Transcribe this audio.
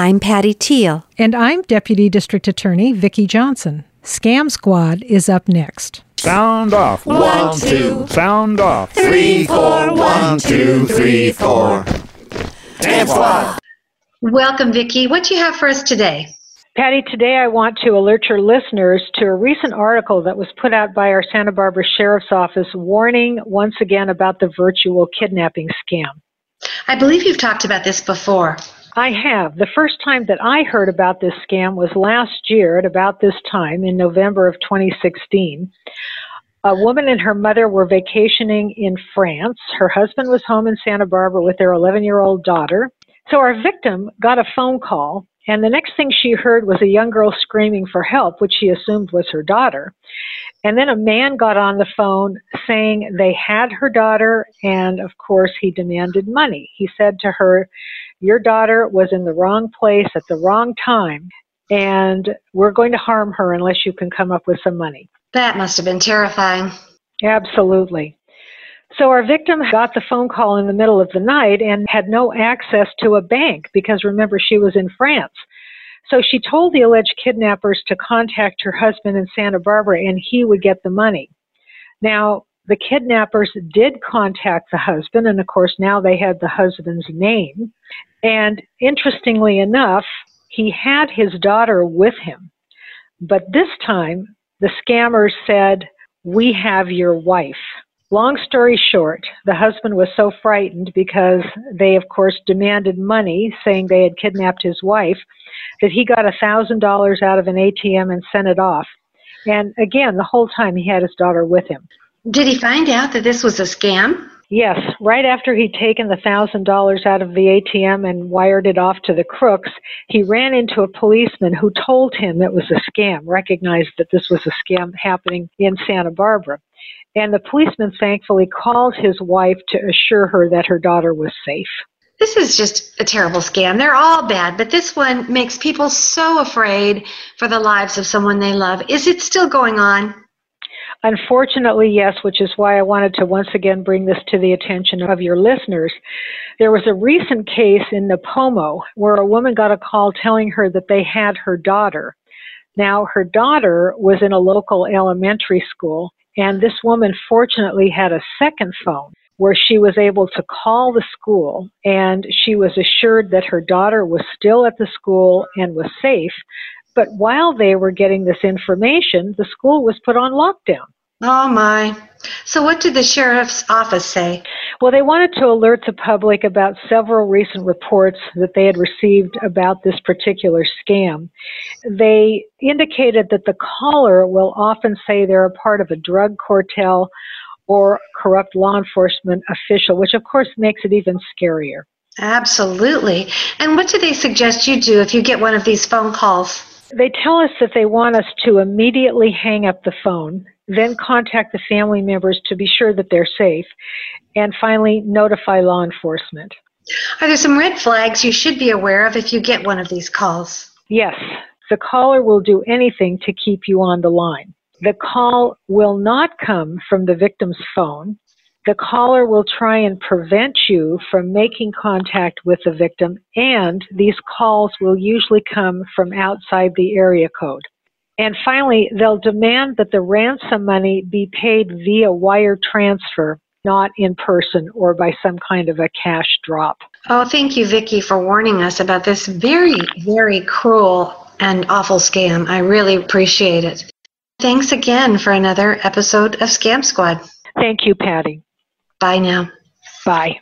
I'm Patty Teal. And I'm Deputy District Attorney Vicki Johnson. Scam Squad is up next. Sound off. One, two. Sound off. Three, four. One, two, three, four. Scam Squad. Welcome, Vicki. What do you have for us today? Patty, today I want to alert your listeners to a recent article that was put out by our Santa Barbara Sheriff's Office warning once again about the virtual kidnapping scam. I believe you've talked about this before. I have. The first time that I heard about this scam was last year at about this time in November of 2016. A woman and her mother were vacationing in France. Her husband was home in Santa Barbara with their 11 year old daughter. So our victim got a phone call, and the next thing she heard was a young girl screaming for help, which she assumed was her daughter. And then a man got on the phone saying they had her daughter, and of course, he demanded money. He said to her, Your daughter was in the wrong place at the wrong time, and we're going to harm her unless you can come up with some money. That must have been terrifying. Absolutely. So our victim got the phone call in the middle of the night and had no access to a bank because remember, she was in France. So she told the alleged kidnappers to contact her husband in Santa Barbara and he would get the money. Now, the kidnappers did contact the husband, and of course, now they had the husband's name. And interestingly enough, he had his daughter with him. But this time, the scammers said, We have your wife. Long story short, the husband was so frightened because they, of course, demanded money, saying they had kidnapped his wife, that he got a thousand dollars out of an ATM and sent it off. And again, the whole time he had his daughter with him. Did he find out that this was a scam? Yes, right after he'd taken the thousand dollars out of the ATM and wired it off to the crooks, he ran into a policeman who told him it was a scam, recognized that this was a scam happening in Santa Barbara. And the policeman thankfully called his wife to assure her that her daughter was safe. This is just a terrible scam. They're all bad, but this one makes people so afraid for the lives of someone they love. Is it still going on? Unfortunately, yes, which is why I wanted to once again bring this to the attention of your listeners. There was a recent case in Nipomo where a woman got a call telling her that they had her daughter. Now, her daughter was in a local elementary school, and this woman fortunately had a second phone where she was able to call the school and she was assured that her daughter was still at the school and was safe. But while they were getting this information, the school was put on lockdown. Oh my. So, what did the sheriff's office say? Well, they wanted to alert the public about several recent reports that they had received about this particular scam. They indicated that the caller will often say they're a part of a drug cartel or corrupt law enforcement official, which of course makes it even scarier. Absolutely. And what do they suggest you do if you get one of these phone calls? They tell us that they want us to immediately hang up the phone, then contact the family members to be sure that they're safe, and finally notify law enforcement. Are there some red flags you should be aware of if you get one of these calls? Yes, the caller will do anything to keep you on the line. The call will not come from the victim's phone. The caller will try and prevent you from making contact with the victim, and these calls will usually come from outside the area code. And finally, they'll demand that the ransom money be paid via wire transfer, not in person or by some kind of a cash drop. Oh, thank you, Vicki, for warning us about this very, very cruel and awful scam. I really appreciate it. Thanks again for another episode of Scam Squad. Thank you, Patty. Bye now. Bye.